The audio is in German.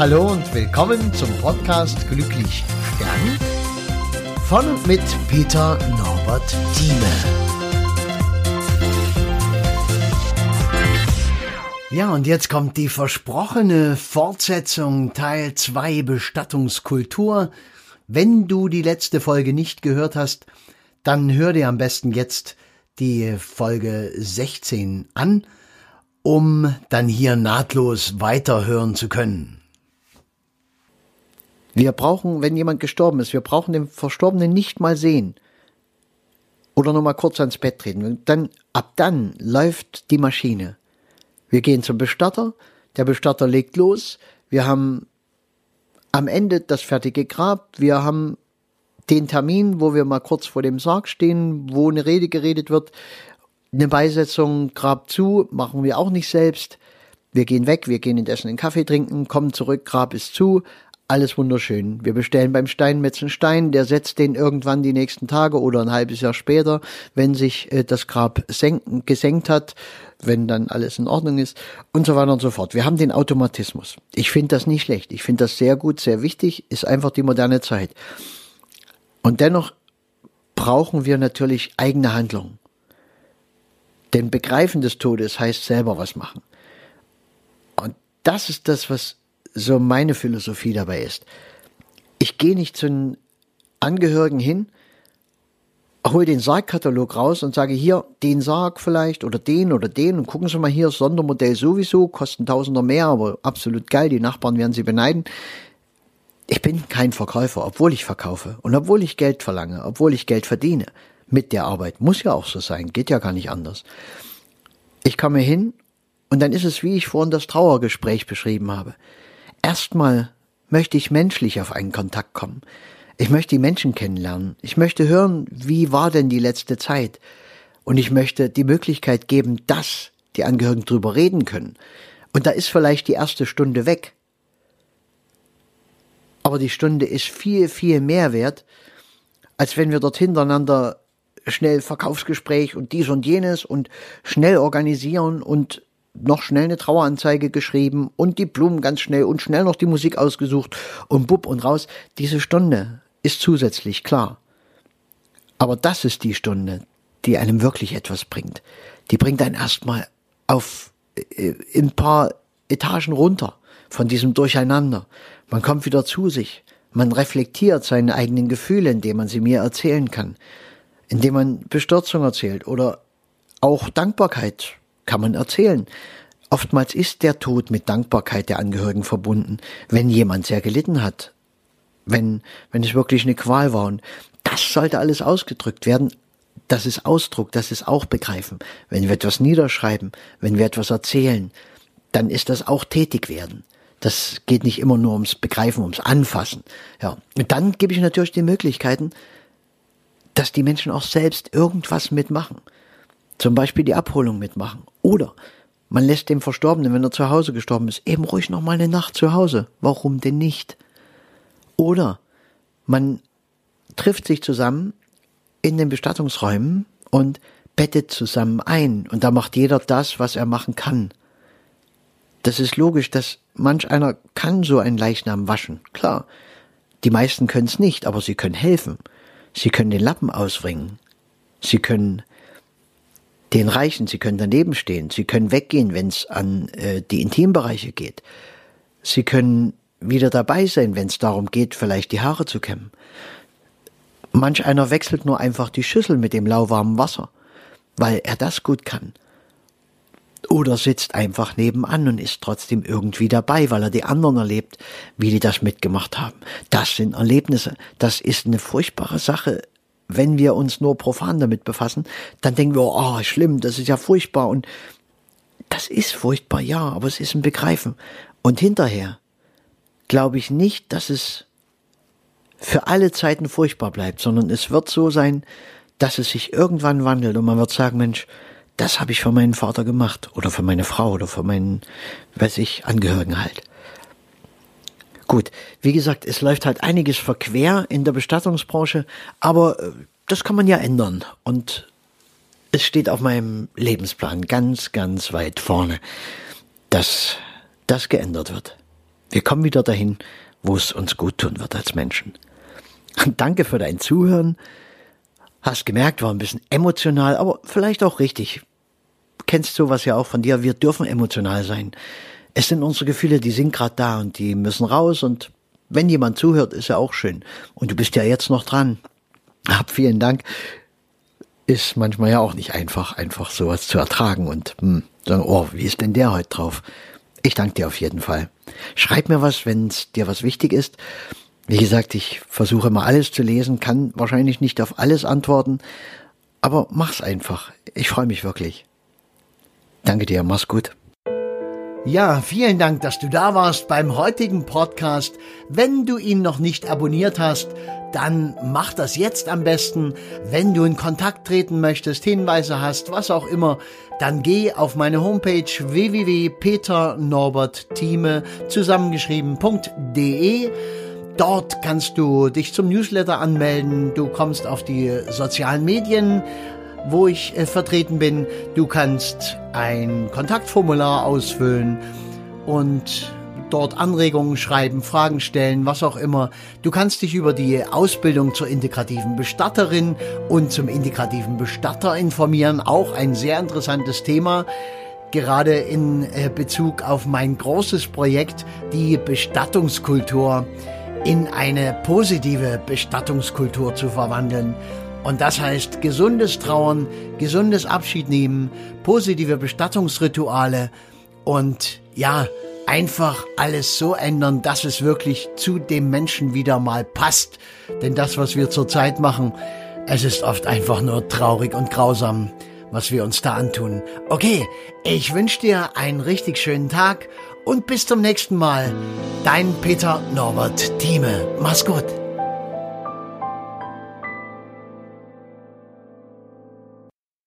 Hallo und willkommen zum Podcast Glücklich Stern von und mit Peter Norbert Thieme. Ja, und jetzt kommt die versprochene Fortsetzung Teil 2 Bestattungskultur. Wenn du die letzte Folge nicht gehört hast, dann hör dir am besten jetzt die Folge 16 an, um dann hier nahtlos weiterhören zu können. Wir brauchen, wenn jemand gestorben ist, wir brauchen den Verstorbenen nicht mal sehen. Oder nur mal kurz ans Bett treten. Dann, ab dann läuft die Maschine. Wir gehen zum Bestatter, der Bestatter legt los, wir haben am Ende das fertige Grab, wir haben den Termin, wo wir mal kurz vor dem Sarg stehen, wo eine Rede geredet wird. Eine Beisetzung, Grab zu, machen wir auch nicht selbst. Wir gehen weg, wir gehen in Essen einen Kaffee trinken, kommen zurück, Grab ist zu, alles wunderschön. Wir bestellen beim Steinmetz einen Stein, der setzt den irgendwann die nächsten Tage oder ein halbes Jahr später, wenn sich äh, das Grab senken, gesenkt hat, wenn dann alles in Ordnung ist und so weiter und so fort. Wir haben den Automatismus. Ich finde das nicht schlecht. Ich finde das sehr gut, sehr wichtig, ist einfach die moderne Zeit. Und dennoch brauchen wir natürlich eigene Handlungen. Denn Begreifen des Todes heißt selber was machen. Und das ist das, was so meine Philosophie dabei ist. Ich gehe nicht zu den Angehörigen hin, hole den Sargkatalog raus und sage hier den Sarg vielleicht oder den oder den und gucken Sie mal hier, Sondermodell sowieso, kosten Tausender mehr, aber absolut geil, die Nachbarn werden Sie beneiden. Ich bin kein Verkäufer, obwohl ich verkaufe und obwohl ich Geld verlange, obwohl ich Geld verdiene mit der Arbeit. Muss ja auch so sein, geht ja gar nicht anders. Ich komme hin und dann ist es, wie ich vorhin das Trauergespräch beschrieben habe. Erstmal möchte ich menschlich auf einen Kontakt kommen. Ich möchte die Menschen kennenlernen. Ich möchte hören, wie war denn die letzte Zeit? Und ich möchte die Möglichkeit geben, dass die Angehörigen drüber reden können. Und da ist vielleicht die erste Stunde weg. Aber die Stunde ist viel, viel mehr wert, als wenn wir dort hintereinander schnell Verkaufsgespräch und dies und jenes und schnell organisieren und noch schnell eine Traueranzeige geschrieben und die Blumen ganz schnell und schnell noch die Musik ausgesucht und bub und raus. Diese Stunde ist zusätzlich klar. Aber das ist die Stunde, die einem wirklich etwas bringt. Die bringt einen erstmal auf äh, ein paar Etagen runter von diesem Durcheinander. Man kommt wieder zu sich. Man reflektiert seine eigenen Gefühle, indem man sie mir erzählen kann. Indem man Bestürzung erzählt oder auch Dankbarkeit kann man erzählen. Oftmals ist der Tod mit Dankbarkeit der Angehörigen verbunden, wenn jemand sehr gelitten hat. Wenn, wenn es wirklich eine Qual war. Und das sollte alles ausgedrückt werden. Das ist Ausdruck, das ist auch begreifen. Wenn wir etwas niederschreiben, wenn wir etwas erzählen, dann ist das auch tätig werden. Das geht nicht immer nur ums Begreifen, ums Anfassen. Ja. Und dann gebe ich natürlich die Möglichkeiten, dass die Menschen auch selbst irgendwas mitmachen. Zum Beispiel die Abholung mitmachen. Oder man lässt dem Verstorbenen, wenn er zu Hause gestorben ist, eben ruhig noch mal eine Nacht zu Hause. Warum denn nicht? Oder man trifft sich zusammen in den Bestattungsräumen und bettet zusammen ein. Und da macht jeder das, was er machen kann. Das ist logisch, dass manch einer kann so einen Leichnam waschen. Klar. Die meisten können es nicht, aber sie können helfen. Sie können den Lappen ausbringen. Sie können den reichen, sie können daneben stehen. Sie können weggehen, wenn es an äh, die Intimbereiche geht. Sie können wieder dabei sein, wenn es darum geht, vielleicht die Haare zu kämmen. Manch einer wechselt nur einfach die Schüssel mit dem lauwarmen Wasser, weil er das gut kann oder sitzt einfach nebenan und ist trotzdem irgendwie dabei, weil er die anderen erlebt, wie die das mitgemacht haben. Das sind Erlebnisse. Das ist eine furchtbare Sache. Wenn wir uns nur profan damit befassen, dann denken wir, oh, schlimm, das ist ja furchtbar und das ist furchtbar, ja, aber es ist ein Begreifen. Und hinterher glaube ich nicht, dass es für alle Zeiten furchtbar bleibt, sondern es wird so sein, dass es sich irgendwann wandelt und man wird sagen, Mensch, das habe ich für meinen Vater gemacht oder für meine Frau oder für meinen, weiß ich, Angehörigen halt. Gut, wie gesagt, es läuft halt einiges verquer in der Bestattungsbranche, aber äh, das kann man ja ändern und es steht auf meinem Lebensplan ganz, ganz weit vorne, dass das geändert wird. Wir kommen wieder dahin, wo es uns gut tun wird als Menschen. Und danke für dein Zuhören. Hast gemerkt, war ein bisschen emotional, aber vielleicht auch richtig. Kennst sowas ja auch von dir. Wir dürfen emotional sein. Es sind unsere Gefühle, die sind gerade da und die müssen raus und wenn jemand zuhört, ist ja auch schön. Und du bist ja jetzt noch dran. Hab vielen Dank. Ist manchmal ja auch nicht einfach, einfach sowas zu ertragen und hm, sagen, oh, wie ist denn der heute drauf? Ich danke dir auf jeden Fall. Schreib mir was, wenn es dir was wichtig ist. Wie gesagt, ich versuche mal alles zu lesen, kann wahrscheinlich nicht auf alles antworten, aber mach's einfach. Ich freue mich wirklich. Danke dir, mach's gut. Ja, vielen Dank, dass du da warst beim heutigen Podcast. Wenn du ihn noch nicht abonniert hast, dann mach das jetzt am besten. Wenn du in Kontakt treten möchtest, Hinweise hast, was auch immer, dann geh auf meine Homepage www.peternorbertthieme zusammengeschrieben.de. Dort kannst du dich zum Newsletter anmelden. Du kommst auf die sozialen Medien wo ich äh, vertreten bin. Du kannst ein Kontaktformular ausfüllen und dort Anregungen schreiben, Fragen stellen, was auch immer. Du kannst dich über die Ausbildung zur integrativen Bestatterin und zum integrativen Bestatter informieren. Auch ein sehr interessantes Thema gerade in äh, Bezug auf mein großes Projekt, die Bestattungskultur in eine positive Bestattungskultur zu verwandeln. Und das heißt gesundes Trauern, gesundes Abschied nehmen, positive Bestattungsrituale und ja, einfach alles so ändern, dass es wirklich zu dem Menschen wieder mal passt. Denn das, was wir zurzeit machen, es ist oft einfach nur traurig und grausam, was wir uns da antun. Okay, ich wünsche dir einen richtig schönen Tag und bis zum nächsten Mal. Dein Peter Norbert Thieme. Mach's gut.